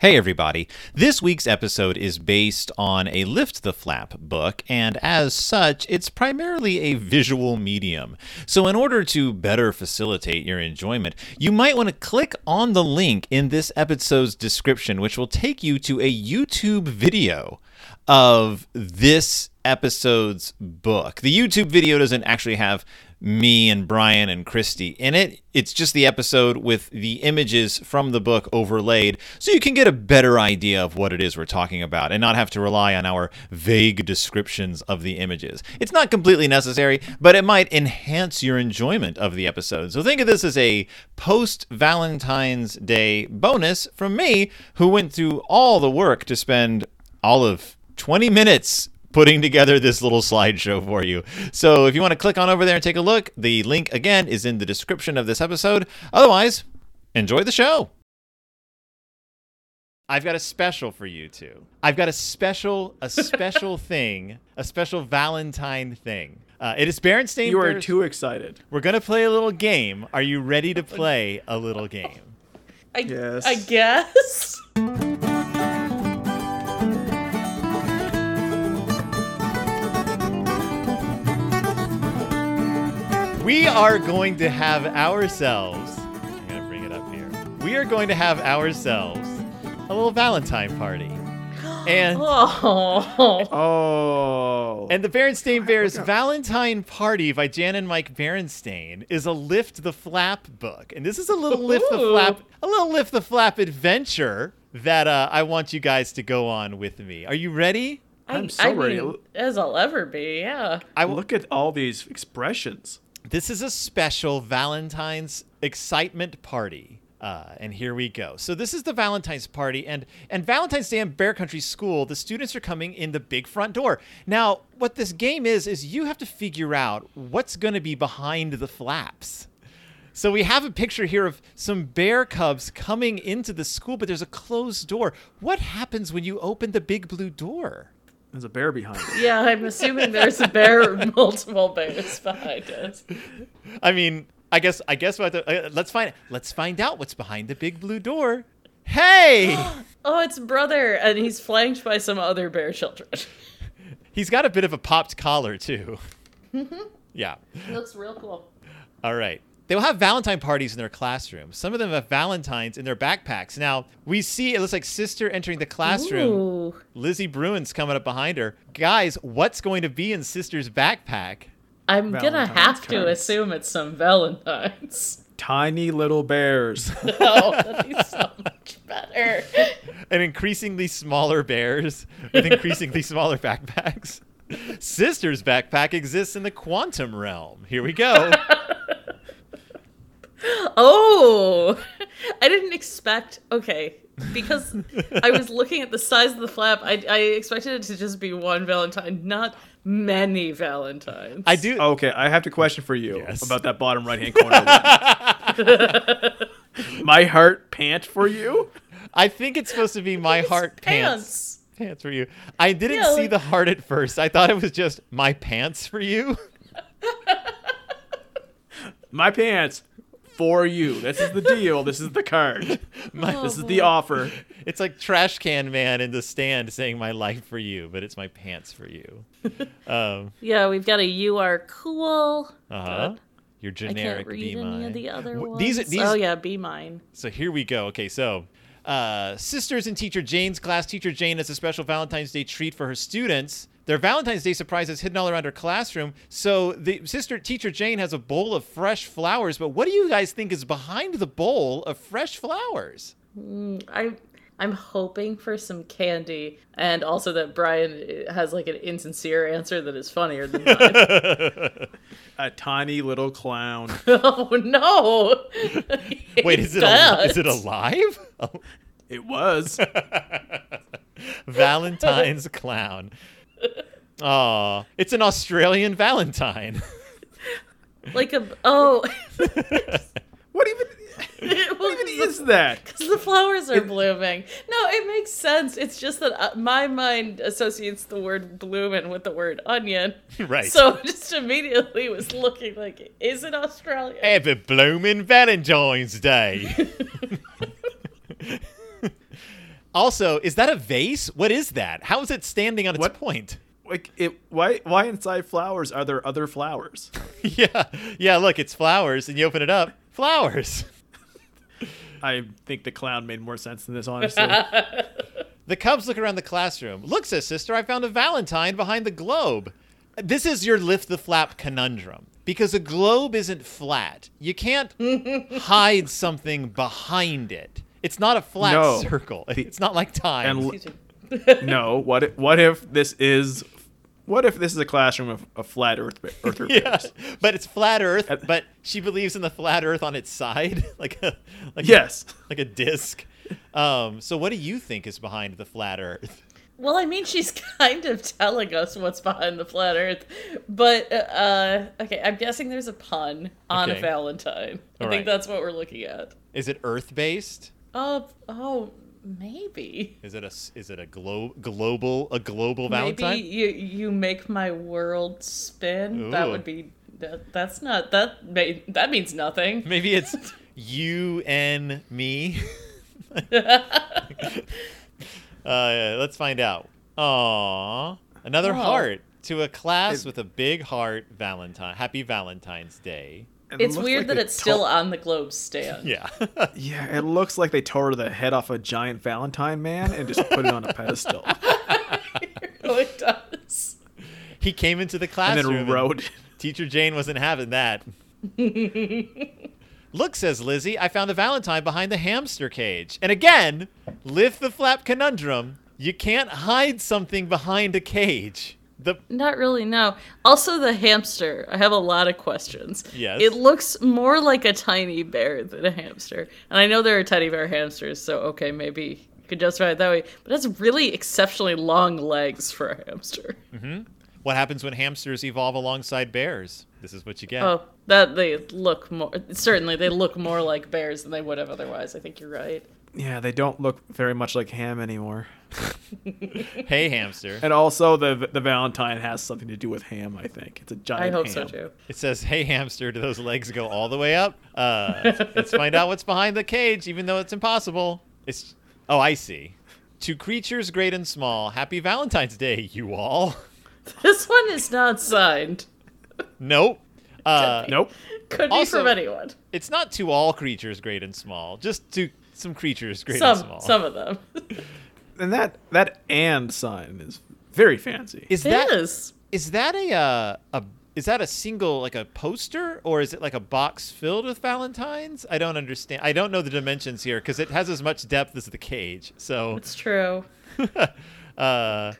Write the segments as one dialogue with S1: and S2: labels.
S1: Hey, everybody. This week's episode is based on a Lift the Flap book, and as such, it's primarily a visual medium. So, in order to better facilitate your enjoyment, you might want to click on the link in this episode's description, which will take you to a YouTube video of this episode's book. The YouTube video doesn't actually have me and Brian and Christy in it. It's just the episode with the images from the book overlaid so you can get a better idea of what it is we're talking about and not have to rely on our vague descriptions of the images. It's not completely necessary, but it might enhance your enjoyment of the episode. So think of this as a post Valentine's Day bonus from me who went through all the work to spend all of 20 minutes putting together this little slideshow for you. So if you want to click on over there and take a look, the link again is in the description of this episode. Otherwise, enjoy the show. I've got a special for you two. I've got a special, a special thing, a special Valentine thing. Uh, it is Berenstain.
S2: You are
S1: Bears-
S2: too excited.
S1: We're gonna play a little game. Are you ready to play a little game?
S3: I,
S2: Yes.
S3: I guess.
S1: We are going to have ourselves. I'm gonna bring it up here. We are going to have ourselves a little Valentine party, and
S3: Oh.
S2: Oh.
S1: and the Berenstain Bears Valentine Party by Jan and Mike Berenstain is a Lift the Flap book, and this is a little lift the flap, a little Lift the Flap adventure that uh, I want you guys to go on with me. Are you ready?
S2: I'm so
S3: I
S2: ready.
S3: Mean, as I'll ever be, yeah.
S1: I w-
S2: Look at all these expressions.
S1: This is a special Valentine's excitement party. Uh, and here we go. So this is the Valentine's party, and and Valentine's Day in Bear Country School. The students are coming in the big front door. Now, what this game is is you have to figure out what's going to be behind the flaps. So we have a picture here of some bear cubs coming into the school, but there's a closed door. What happens when you open the big blue door?
S2: There's a bear behind it.
S3: Yeah, I'm assuming there's a bear, multiple bears behind us.
S1: I mean, I guess I guess what the, uh, let's find let's find out what's behind the big blue door. Hey,
S3: Oh, it's brother, and he's flanked by some other bear children.
S1: he's got a bit of a popped collar too. yeah.
S3: He looks real cool.
S1: All right. They'll have Valentine parties in their classroom. Some of them have Valentines in their backpacks. Now we see it looks like sister entering the classroom.
S3: Ooh.
S1: Lizzie Bruin's coming up behind her. Guys, what's going to be in sister's backpack?
S3: I'm gonna
S2: Valentine's
S3: have to
S2: cards.
S3: assume it's some Valentines.
S2: Tiny little bears.
S3: Oh, that'd be so much better.
S1: and increasingly smaller bears with increasingly smaller backpacks. Sister's backpack exists in the quantum realm. Here we go.
S3: Oh, I didn't expect. Okay, because I was looking at the size of the flap, I, I expected it to just be one Valentine, not many Valentines.
S1: I do.
S2: Okay, I have a question for you
S1: Yes.
S2: about that bottom right hand corner. My heart pant for you?
S1: I think it's supposed to be my
S3: It's
S1: heart pants.
S3: pants.
S1: Pants for you. I didn't
S3: Yeah,
S1: see
S3: like-
S1: the heart at first. I thought it was just my pants for you.
S2: My pants for you. This is the deal. This is the card.
S1: My,
S2: This is the offer.
S1: it's like trash can man in the stand saying my life for you, but it's my pants for you. Um,
S3: Yeah, we've got a "You Are Cool."
S1: uh huh.
S3: But
S1: Your
S3: I
S1: generic
S3: can't read any
S1: mine.
S3: of the other ones.
S1: These these
S3: oh yeah, be mine.
S1: So here we go. Okay, so uh, sisters in Teacher Jane's class. Teacher Jane has a special Valentine's Day treat for her students. Their Valentine's Day surprise is hidden all around her classroom. So the sister Teacher Jane has a bowl of fresh flowers. But what do you guys think is behind the bowl of fresh flowers?
S3: Mm, I I'm hoping for some candy, and also that Brian has like an insincere answer that is funnier than mine.
S2: A tiny little clown.
S3: oh no!
S1: Wait, is it al- is it alive? Oh,
S2: It was.
S1: Valentine's clown. Aw, it's an Australian Valentine.
S3: like a oh?
S2: What even? What even is that?
S3: Because the flowers are blooming. No, it makes sense. It's just that uh, my mind associates the word blooming with the word onion.
S1: right.
S3: So just immediately was looking like, is it Australia?
S1: Happy blooming Valentine's Day. Also, is that a vase? What is that? How is it standing on its
S2: What?
S1: point?
S2: Like it why why inside flowers are there other flowers?
S1: yeah, yeah. Look, it's flowers, and you open it up, flowers.
S2: I think the clown made more sense than this, honestly.
S1: The Cubs look around the classroom. Look, says sister, I found a Valentine behind the globe. This is your lift the flap conundrum because a globe isn't flat. You can't hide something behind it. It's not a flat
S2: No.
S1: circle. It's not like time.
S2: And
S3: Excuse
S2: no, what if, what if this is what if this is a classroom of, of flat earth earth
S1: yeah, but it's flat Earth.
S2: Uh,
S1: But she believes in the flat Earth on its side, like a like
S2: Yes.
S1: like a disc. Um, so what do you think is behind the flat Earth?
S3: Well, I mean, she's kind of telling us what's behind the flat Earth, but uh, okay, I'm guessing there's a pun on
S1: Okay.
S3: a Valentine. I
S1: All
S3: think
S1: right.
S3: that's what we're looking at.
S1: Is it Earth based?
S3: Oh, oh, maybe.
S1: Is it a s- is it a glo- global a global Valentine?
S3: Maybe you you make my world spin. That would be that. That's not that. May, that means nothing.
S1: Maybe it's you and me. uh, let's find out. Aww. Another
S3: Oh.
S1: heart to a class
S2: It-
S1: with a big heart Valentine. Happy Valentine's Day.
S2: And it
S3: It's
S2: looks
S3: weird
S2: like
S3: that
S2: they
S3: it's still on the globe stand.
S1: Yeah.
S2: Yeah, it looks like they tore the head off a giant Valentine man and just put it on a pedestal.
S3: oh, it does.
S1: he came into the
S2: and
S1: classroom.
S2: then wrote
S1: Teacher Jane wasn't having that. Look, says Lizzie, I found the Valentine behind the hamster cage. And again, lift the flap conundrum. You can't hide something behind a cage. The
S3: Not really, no. Also, the hamster. I have a lot of questions.
S1: Yes.
S3: It looks more like a tiny bear than a hamster. And I know there are teddy bear hamsters, so okay, maybe you could justify it that way. But that's really exceptionally long legs for a hamster. Mm-hmm.
S1: what happens when hamsters evolve alongside bears? This is what you get.
S3: Oh, that they look more. Certainly, they look more like bears than they would have otherwise. I think you're right.
S2: Yeah, they don't look very much like ham anymore.
S1: Hey, hamster.
S2: And also the the Valentine has something to do with ham, I think. It's a giant
S3: I hope
S2: ham.
S3: so too.
S1: It says, "Hey hamster, do those legs go all the way up?" Uh, let's find out what's behind the cage, even though it's impossible. It's oh, I see. To creatures great and small, happy Valentine's Day, you all.
S3: This one is not signed.
S1: nope. Uh,
S2: Nope.
S3: Could be
S1: Also-
S3: from anyone.
S1: it's not to all creatures great and small, just to some creatures great
S3: Some,
S1: and small.
S3: some of them.
S2: And that that and sign is very fancy.
S1: is
S3: It
S1: that
S3: is.
S1: is that a uh, a is that a single like a poster or is it like a box filled with valentines i don't understand i don't know the dimensions here because it has as much depth as the cage so
S3: It's true.
S1: uh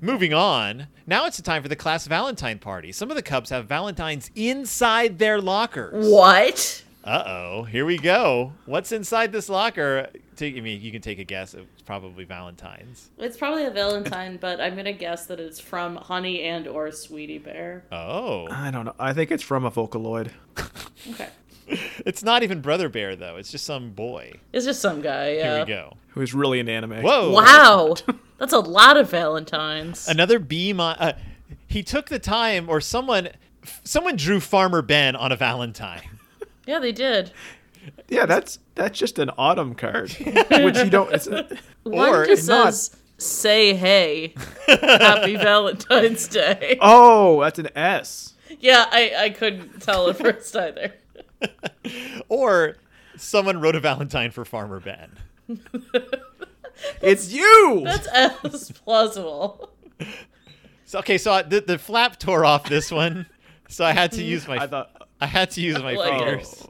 S1: moving on now it's the time for the class valentine party some of the cubs have valentines inside their lockers
S3: What?
S1: Uh-oh here we go what's inside this locker take I mean you can take a guess it's probably valentines
S3: It's probably a Valentine, but I'm gonna guess that it's from Honey and or Sweetie Bear.
S1: oh
S2: I don't know. I think it's from a Vocaloid.
S3: Okay.
S1: it's not even brother bear though it's just some boy
S3: It's just some guy, yeah.
S1: here we go
S2: Who's really an anime.
S1: whoa
S3: Wow. That's a lot of Valentines.
S1: another B mi- uh, he took the time or someone f- someone drew farmer ben on a valentine
S3: Yeah, they did.
S2: Yeah, that's that's just an autumn card, which you don't. It's,
S3: One
S1: Or
S3: just
S2: not-
S3: says, say hey. Happy Valentine's Day.
S2: oh, that's an S.
S3: Yeah, I, I couldn't tell at first either.
S1: or someone wrote a valentine for farmer ben
S2: It's you.
S3: That's as plausible.
S1: so, okay so I, the, the flap tore off this one so i had to use my
S2: I thought.
S1: I had to use my
S3: like
S1: fingers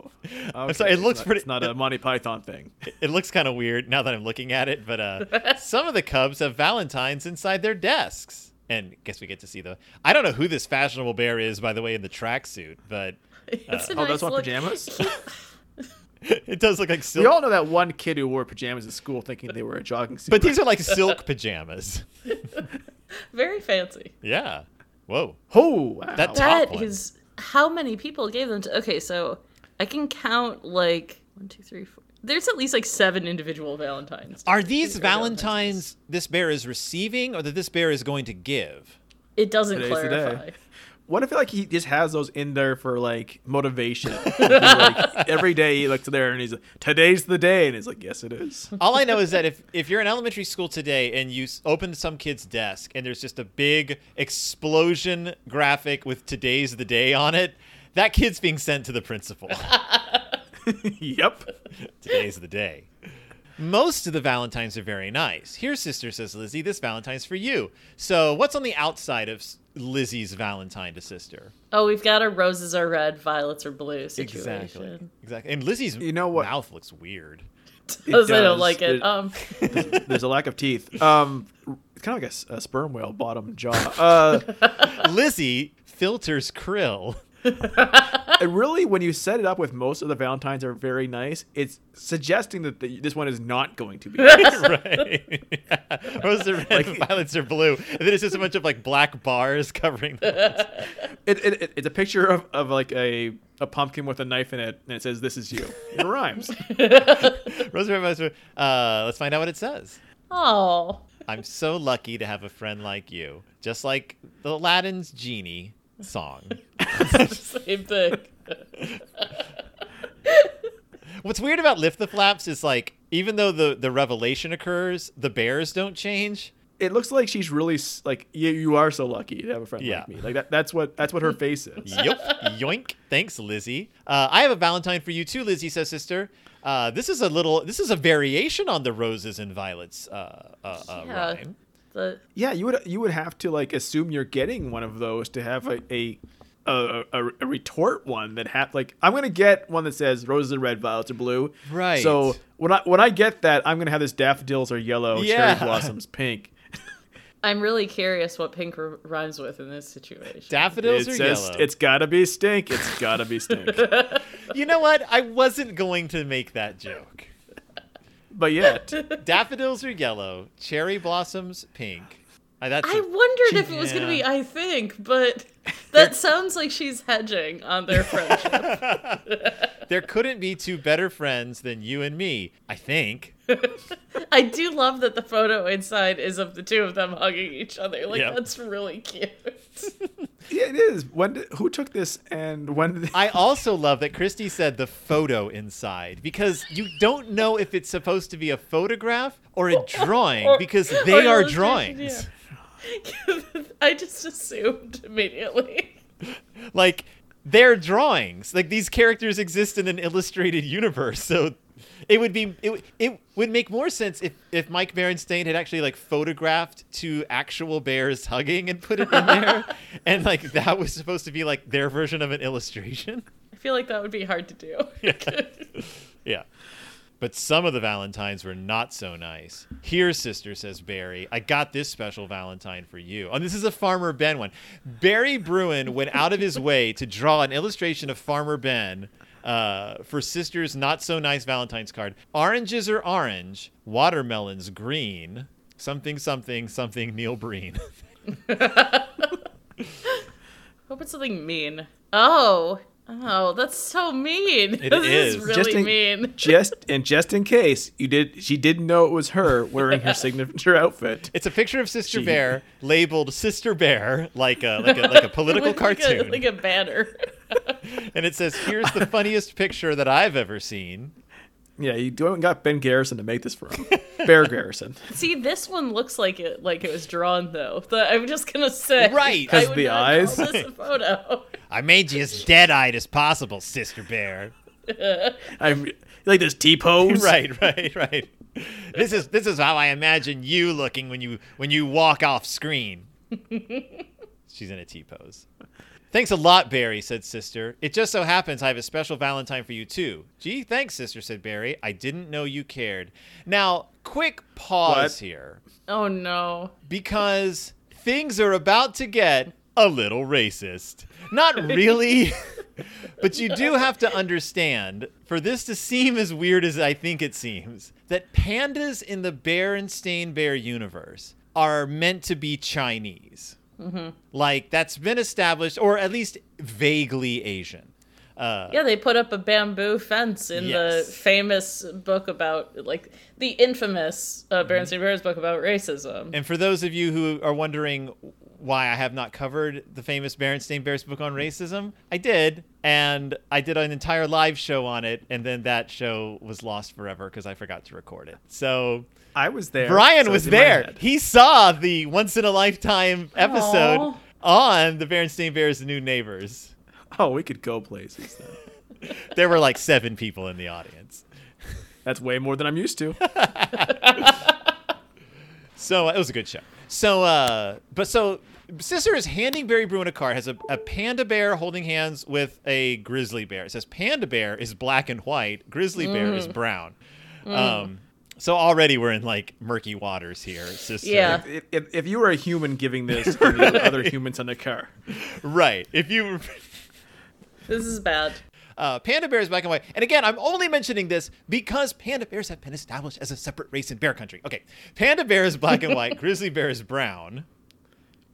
S2: Oh, okay,
S1: sorry, it
S2: it's
S1: looks
S2: not-
S1: pretty-
S2: It's not a Monty Python thing.
S1: it looks kind of weird now that i'm looking at it but uh some of the cubs have valentines inside their desks and guess we get to see the i don't know who this fashionable bear is by the way in the tracksuit but
S3: It's a
S2: Oh, those want
S3: look.
S2: pajamas.
S1: it does look like silk
S2: we all know that one kid who wore pajamas at school thinking they were a jogging suit.
S1: But these are like silk pajamas.
S3: Very fancy.
S1: Yeah. Whoa.
S2: oh, wow.
S1: That-
S3: That
S1: Top
S3: is
S1: one.
S3: How many people gave them to. Okay, so I can count like one, two, three, four. There's at least like seven individual Valentines.
S1: Are these
S3: These are
S1: Valentines this bear is receiving or that this bear is going to give?
S3: It doesn't
S2: Today's
S3: clarify.
S2: What if like he just has those in there for like motivation? like, every day he looks there and he's like, "Today's the day," and he's like, "Yes, it is."
S1: All I know is that if, if you're in elementary school today and you open some kid's desk and there's just a big explosion graphic with today's the day on it, that kid's being sent to the principal.
S2: yep.
S1: today's the day. Most of the Valentines are very nice. Here, sister, says Lizzie, this Valentine's for you. So, what's on the outside of Lizzie's Valentine to sister?
S3: Oh, we've got a roses are red, violets are blue situation.
S1: Exactly. Exactly. And Lizzie's
S2: You know what?
S1: mouth looks weird.
S3: Because I don't like it.
S2: It-
S3: Um,
S2: There's a lack of teeth. Um, it's kind of like a sperm whale bottom jaw. Uh,
S1: Lizzie filters krill.
S2: And really, when you set it up with most of the Valentines are very nice, it's suggesting that the, this one is not going to be.
S1: right. Roses are red,
S2: Like-
S1: violets are blue. And then it's just a bunch of like black bars covering the
S2: it, it, it- it's a picture of, of like a, a pumpkin with a knife in it, and it says, "This is you." It rhymes.
S1: Roses are red, violets are Uh, let's find out what it says.
S3: oh,
S1: I'm so lucky to have a friend like you. Just like the Aladdin's genie song.
S3: same thing.
S1: What's weird about Lift the Flaps is like, even though the, the revelation occurs, the bears don't change.
S2: It looks like she's really like you, you are so lucky to have a friend
S1: Yeah.
S2: like me. Like that. That's what that's what her face is.
S1: Yup. Yoink. Thanks, Lizzie. Uh, I have a Valentine for you too, Lizzie says, sister. Uh, this is a little, this is a variation on the roses and violets uh, uh, uh,
S3: Yeah.
S1: rhyme.
S3: The,
S2: Yeah, you would you would have to like assume you're getting one of those to have a a a, a, a retort one that have like I'm gonna get one that says roses are red, violets are blue.
S1: Right.
S2: So when I when I get that, I'm gonna have this daffodils are yellow,
S1: Yeah.
S2: cherry blossoms pink.
S3: I'm really curious what pink r- rhymes with in this situation.
S1: Daffodils
S2: it
S1: are
S2: says
S1: yellow.
S2: it's gotta be stink. It's gotta be stink.
S1: you know what? I wasn't going to make that joke.
S2: But yet,
S1: Daffodils are yellow, cherry blossoms pink. Uh,
S3: I wondered if it was going to be I think, but that sounds like she's hedging on their friendship.
S1: there couldn't be two better friends than you and me. I think.
S3: I do love that the photo inside is of the two of them hugging each other. Like
S1: Yep.
S3: that's really cute.
S2: yeah, it is. When did, who took this and when did
S1: I also love that Christy said the photo inside because you don't know if it's supposed to be a photograph or a drawing
S3: Or-
S1: because they are drawings.
S3: yeah. I just assumed immediately.
S1: Like they're drawings. Like these characters exist in an illustrated universe. So it would be it, it would make more sense if if Mike Berenstain had actually like photographed two actual bears hugging and put it in there and like that was supposed to be like their version of an illustration.
S3: I feel like that would be hard to do.
S1: Yeah. But some of the Valentines were not so nice. Here, sister, says Barry, I got this special Valentine for you. And this is a Farmer Ben one. Barry Bruin went out of his way to draw an illustration of Farmer Ben uh, for sister's not so nice Valentine's card. Oranges are orange, watermelons green, something, something, something, Neil Breen.
S3: Hope it's something mean. Oh, oh, that's so mean.
S1: It
S3: this
S1: is.
S3: is really
S2: Just in-
S3: mean.
S2: just and just in case you did she didn't know it was her wearing her signature outfit.
S1: It's a picture of Sister
S2: She-
S1: Bear labeled Sister Bear, like a, like a, like a political
S3: Like- like a-
S1: cartoon.
S3: like a banner.
S1: and it says, "Here's the funniest picture that I've ever seen."
S2: Yeah, you haven't got Ben Garrison to make this for him. Bear Garrison.
S3: See, this one looks like it like it was drawn though. The, I'm just gonna say,
S1: Right.
S3: I
S2: 'Cause
S3: would
S2: the
S3: not
S2: eyes?
S3: Call this a photo.
S1: I made you as dead-eyed as possible, Sister Bear.
S2: I'm like this T pose.
S1: right, right, right. This is this is how I imagine you looking when you when you walk off screen. She's in a T pose. Thanks a lot, Barry, said Sister. It just so happens I have a special Valentine for you, too. Gee, thanks, Sister, said Barry. I didn't know you cared. Now, quick pause
S2: What?
S1: here.
S3: Oh no.
S1: because things are about to get a little racist. Not really, but you do have to understand for this to seem as weird as I think it seems that pandas in the Berenstain Bear universe are meant to be Chinese. Like that's been established, or at least vaguely Asian. Uh,
S3: Yeah, they put up a bamboo fence in
S1: Yes.
S3: the famous book about, like, the infamous uh,
S1: Mm-hmm.
S3: Berenstain Bears book about racism.
S1: And for those of you who are wondering why I have not covered the famous Berenstain Bears book on racism, I did, and I did an entire live show on it, and then that show was lost forever because I forgot to record it. So
S2: I was there.
S1: Brian
S2: so
S1: was
S2: it's in my
S1: there. He saw the once in a lifetime episode
S3: Aw.
S1: on the Berenstain Bears' New Neighbors.
S2: Oh, we could go places. Then.
S1: There were like seven people in the audience.
S2: That's way more than I'm used to.
S1: So uh, it was a good show. So, uh, but so Sister is handing Barry Bruin a card. Has a, a panda bear holding hands with a grizzly bear. It says panda bear is black and white. Grizzly bear is brown. Um, so already we're in like murky waters here, sister.
S3: Yeah.
S2: if, if, if you were a human giving this to the other humans on the car,
S1: Right. If you
S3: This is bad.
S1: Uh, panda bears is black and white. And again, I'm only mentioning this because panda bears have been established as a separate race in bear country. Okay, panda bear is black and white, grizzly bear is brown.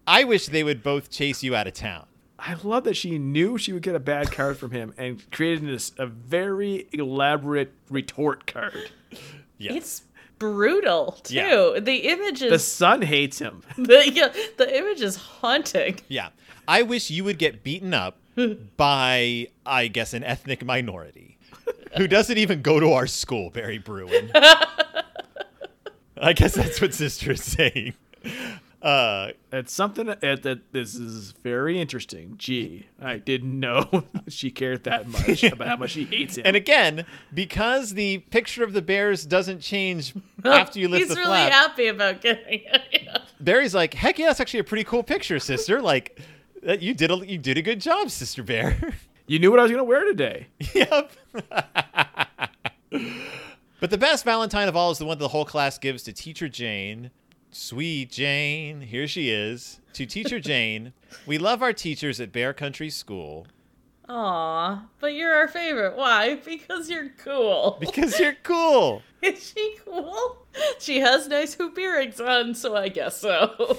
S1: I wish they would both chase you out of town.
S2: I love that she knew she would get a bad card from him and created this a very elaborate retort card.
S1: Yes.
S3: It's brutal, too.
S1: Yeah.
S3: The image
S2: The
S3: is.
S2: son hates him.
S3: The, yeah, the image is haunting.
S1: yeah. I wish you would get beaten up by, I guess, an ethnic minority who doesn't even go to our school, Barry Bruin. I guess that's what Sister is saying. Uh,
S2: It's something that, that this is very interesting. Gee, I didn't know she cared that much about how much she hates him.
S1: And again, because the picture of the bears doesn't change after you lift
S3: He's
S1: the
S3: really
S1: flap,
S3: happy about getting it.
S1: Barry's like, "Heck yeah, that's actually a pretty cool picture, sister. Like, that you did a you did a good job, sister bear."
S2: you knew what I was gonna wear today.
S1: yep. but the best Valentine of all is the one that the whole class gives to Teacher Jane. Sweet Jane, here she is. To Teacher Jane, we love our teachers at Bear Country School
S3: Aw, but you're our favorite. Why? Because you're cool.
S1: because you're cool.
S3: Is she cool? She has nice hoop earrings on, so I guess so.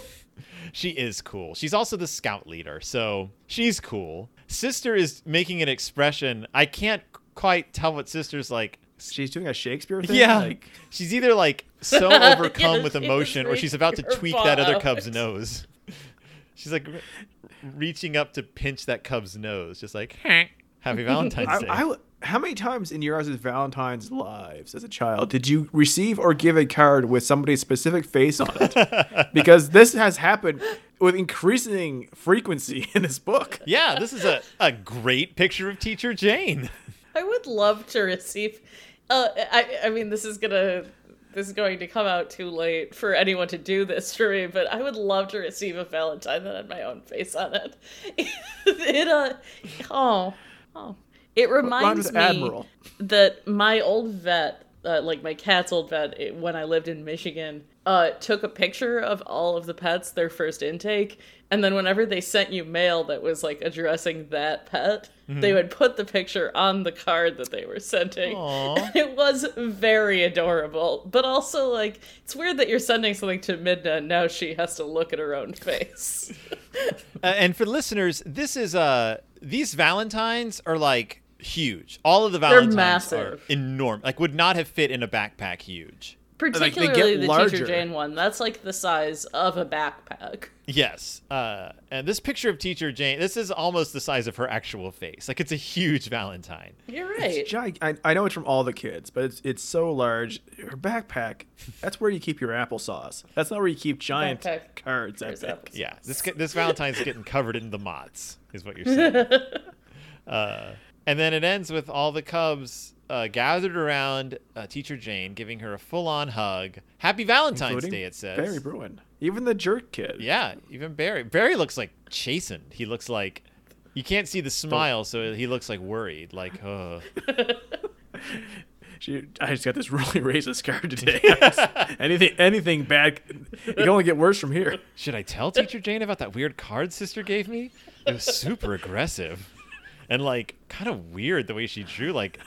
S1: She is cool. She's also the scout leader, so she's cool. Sister is making an expression. I can't quite tell what Sister's like.
S2: She's doing a Shakespeare thing.
S1: Yeah.
S2: Like,
S1: she's either like so overcome
S3: Yeah,
S1: with emotion or she's about to tweak that other
S3: butt.
S1: cub's nose. She's like re- reaching up to pinch that cub's nose, just like, Happy Valentine's
S2: I,
S1: Day.
S2: I, how many times in your guys' Valentine's lives as a child did you receive or give a card with somebody's specific face on it? because this has happened with increasing frequency in this book.
S1: yeah, this is a, a great picture of Teacher Jane.
S3: I would love to receive. Uh, I I mean, this is gonna this is going to come out too late for anyone to do this for me, but I would love to receive a Valentine that had my own face on it. it uh oh oh it reminds me
S2: Admiral.
S3: that my old vet, uh, like my cat's old vet, it, when I lived in Michigan, uh, took a picture of all of the pets, their first intake, and then whenever they sent you mail that was like addressing that pet,
S1: Mm-hmm.
S3: they would put the picture on the card that they were sending. It was very adorable, but also like it's weird that you're sending something to Midna and now she has to look at her own face.
S1: Uh, and for listeners, this is uh these Valentines are like huge. All of the Valentines
S3: massive.
S1: are enormous. Like would not have fit in a backpack huge.
S2: they get
S3: Particularly the
S2: larger.
S3: Teacher Jane one. That's like the size of a backpack.
S1: Yes. Uh, and this picture of Teacher Jane, this is almost the size of her actual face. Like it's a huge Valentine.
S3: You're right.
S2: It's gig- I, I know it's from all the kids, but it's it's so large. Her backpack, that's where you keep your applesauce. That's not where you keep giant
S3: Backpack.
S2: cards, I think.
S1: Yeah. This this Valentine's getting covered in the mott's, is what you're saying. uh, and then it ends with all the Cubs uh, gathered around uh, Teacher Jane, giving her a full-on hug. Happy Valentine's
S2: Including
S1: Day, it says.
S2: Barry Bruin. Even the jerk kid.
S1: Yeah, even Barry. Barry looks like chastened. He looks like you can't see the smile, so he looks like worried. Like, oh.
S2: She, I just got this really racist card today. anything anything bad, it can only get worse from here.
S1: should I tell Teacher Jane about that weird card Sister gave me? It was super aggressive, and like kind of weird the way she drew like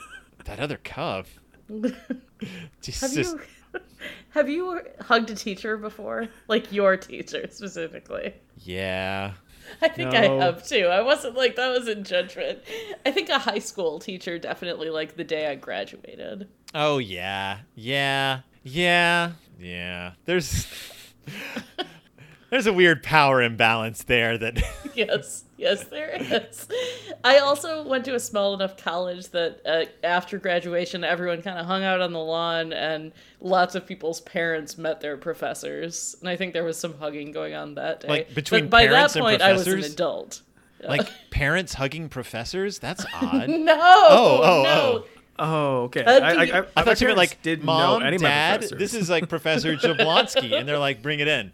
S1: that other cub. Just-
S3: Have you have you hugged a teacher before? Like your teacher specifically?
S1: Yeah.
S3: I think
S2: No.
S3: I have too. I wasn't like that was in judgment. I think a high school teacher definitely like the day I graduated.
S1: Oh yeah, yeah, yeah, yeah. There's there's a weird power imbalance there that
S3: yes, yes, there is. I also went to a small enough college that uh, after graduation, everyone kind of hung out on the lawn, and lots of people's parents met their professors. And I think there was some hugging going on that day.
S1: Like, between
S3: but by
S1: parents
S3: that
S1: and
S3: point, I was an adult.
S1: like parents hugging professors. That's odd.
S3: No.
S1: Oh, oh,
S3: no.
S1: oh.
S2: Oh, okay.
S3: That'd
S2: I, I, I,
S1: I thought you meant like
S2: didn't
S1: mom,
S2: know any of my
S1: dad. This is like Professor Jablonski, and they're like, bring it in.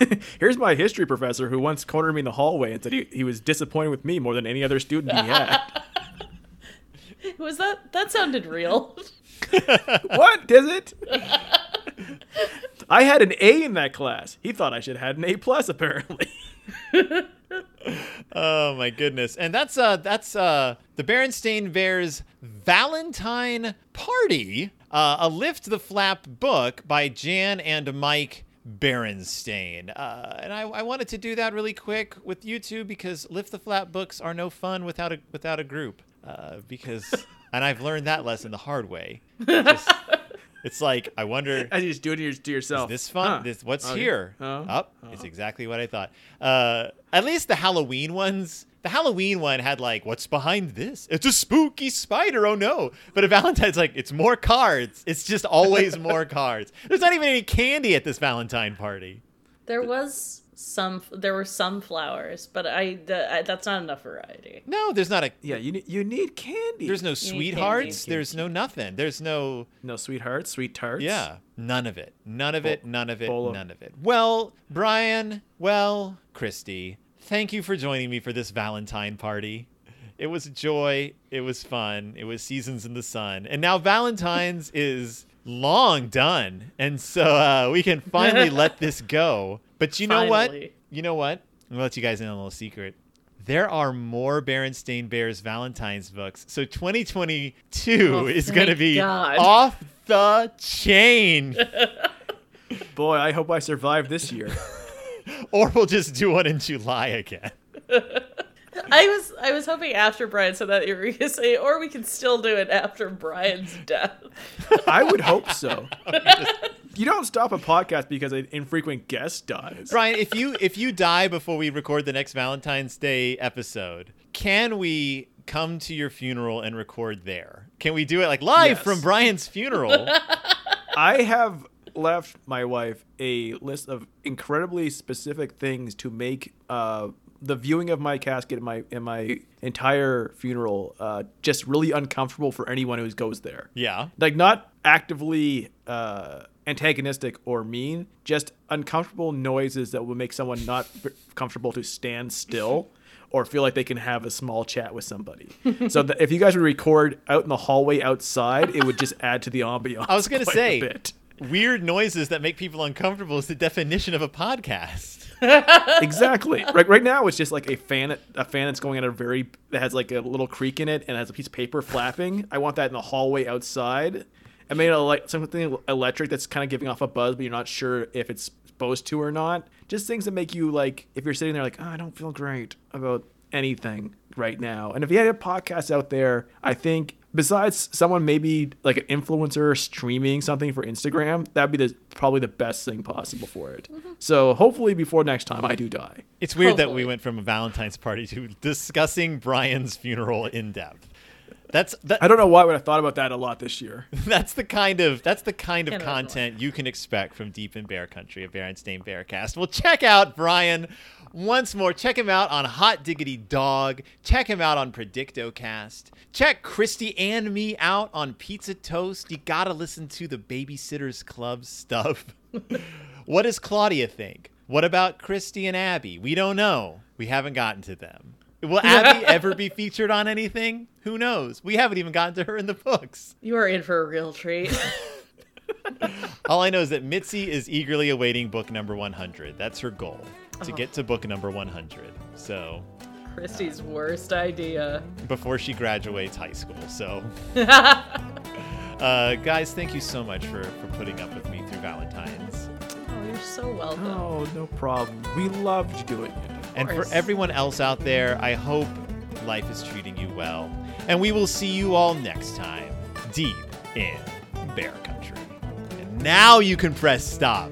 S2: Here's my history professor who once cornered me in the hallway and said he, he was disappointed with me more than any other student he had.
S3: Was that that sounded real?
S2: what? Does it? I had an A in that class. He thought I should have had an A plus apparently.
S1: Oh my goodness. And that's uh that's uh the Berenstain Bears Valentine Party, uh, a Lift the Flap book by Jan and Mike Berenstain. Uh, and I, I wanted to do that really quick with you two because Lift the Flap books are no fun without a without a group. Uh, because and I've learned that lesson the hard way. Just- it's like I wonder
S2: As you just do it to your- to yourself.
S1: this fun?
S2: Huh.
S1: This what's
S2: Okay.
S1: here?
S2: Huh?
S1: Up. It's exactly what I thought. Uh, at least the Halloween ones. The Halloween one had like, what's behind this? It's a spooky spider. Oh no! But a Valentine's like, it's more cards. It's just always more cards. There's not even any candy at this Valentine party.
S3: There was some. There were some flowers, but I, the, I that's not enough variety.
S1: No, there's not a.
S2: Yeah, you need, you need candy.
S1: There's no
S3: need
S1: sweethearts.
S3: candy.
S1: There's no nothing. There's no.
S2: no sweethearts, sweet tarts.
S1: Yeah, none of it. None of it. None of it. None of it. Well, Brian. Well, Christy. Thank you for joining me for this Valentine party. It was a joy. It was fun. It was seasons in the sun, and now Valentine's is long done, and so uh, we can finally let this go. But you know what? You know what? I'm gonna let you guys in on a little secret. There are more Berenstain Bears Valentine's books, so 2022
S3: Oh,
S1: is gonna be
S3: God.
S1: off the chain.
S2: Boy, I hope I survive this year.
S1: or we'll just do one in July again.
S3: I was I was hoping after Brian said that you were gonna say, or we can still do it after Brian's death.
S2: I would hope so. you don't stop a podcast because an infrequent guest dies.
S1: Brian, if you if you die before we record the next Valentine's Day episode, can we come to your funeral and record there? Can we do it like live
S2: Yes.
S1: from Brian's funeral?
S2: I have left my wife a list of incredibly specific things to make uh, the viewing of my casket and my and my entire funeral uh, just really uncomfortable for anyone who goes there.
S1: yeah.
S2: Like not actively uh, antagonistic or mean, just uncomfortable noises that will make someone not comfortable to stand still or feel like they can have a small chat with somebody. so th- if you guys would record out in the hallway outside, it would just add to the ambiance.
S1: I was gonna say
S2: a bit.
S1: Weird noises that make people uncomfortable is the definition of a podcast.
S2: exactly. Right, right now it's just like a fan, a fan that's going at a very that has like a little creak in it and has a piece of paper flapping. I want that in the hallway outside. I made a like something electric that's kind of giving off a buzz, but you're not sure if it's supposed to or not. Just things that make you like if you're sitting there like, oh, I don't feel great about anything right now. And if you had a podcast out there, I think besides someone maybe like an influencer streaming something for Instagram, that'd be the probably the best thing possible for it. So hopefully before next time I do die.
S1: It's weird that we went from a Valentine's party to discussing Brian's funeral in depth. That's that,
S2: I don't know why, but I thought about that a lot this year.
S1: that's the kind of that's the kind of content you can expect from Deep in Bear Country, a Berenstain Bearcast. Well, check out Brian once more. Check him out on Hot Diggity Dog. Check him out on Predictocast. Check Christy and me out on Pizza Toast. You gotta listen to the Babysitters Club stuff. what does Claudia think? What about Christy and Abby? We don't know. We haven't gotten to them. Will Abby ever be featured on anything? Who knows? We haven't even gotten to her in the books.
S3: You are in for a real treat.
S1: All I know is that Mitzi is eagerly awaiting book number 100. That's her goal to get to book number 100. So
S3: Christy's worst idea.
S1: before she graduates high school. So, uh, guys, thank you so much for for putting up with me through Valentine's.
S3: Oh, you're so welcome.
S2: Oh, no problem. We loved doing it.
S1: And for everyone else out there, I hope life is treating you well. And we will see you all next time, deep in bear country. And now you can press stop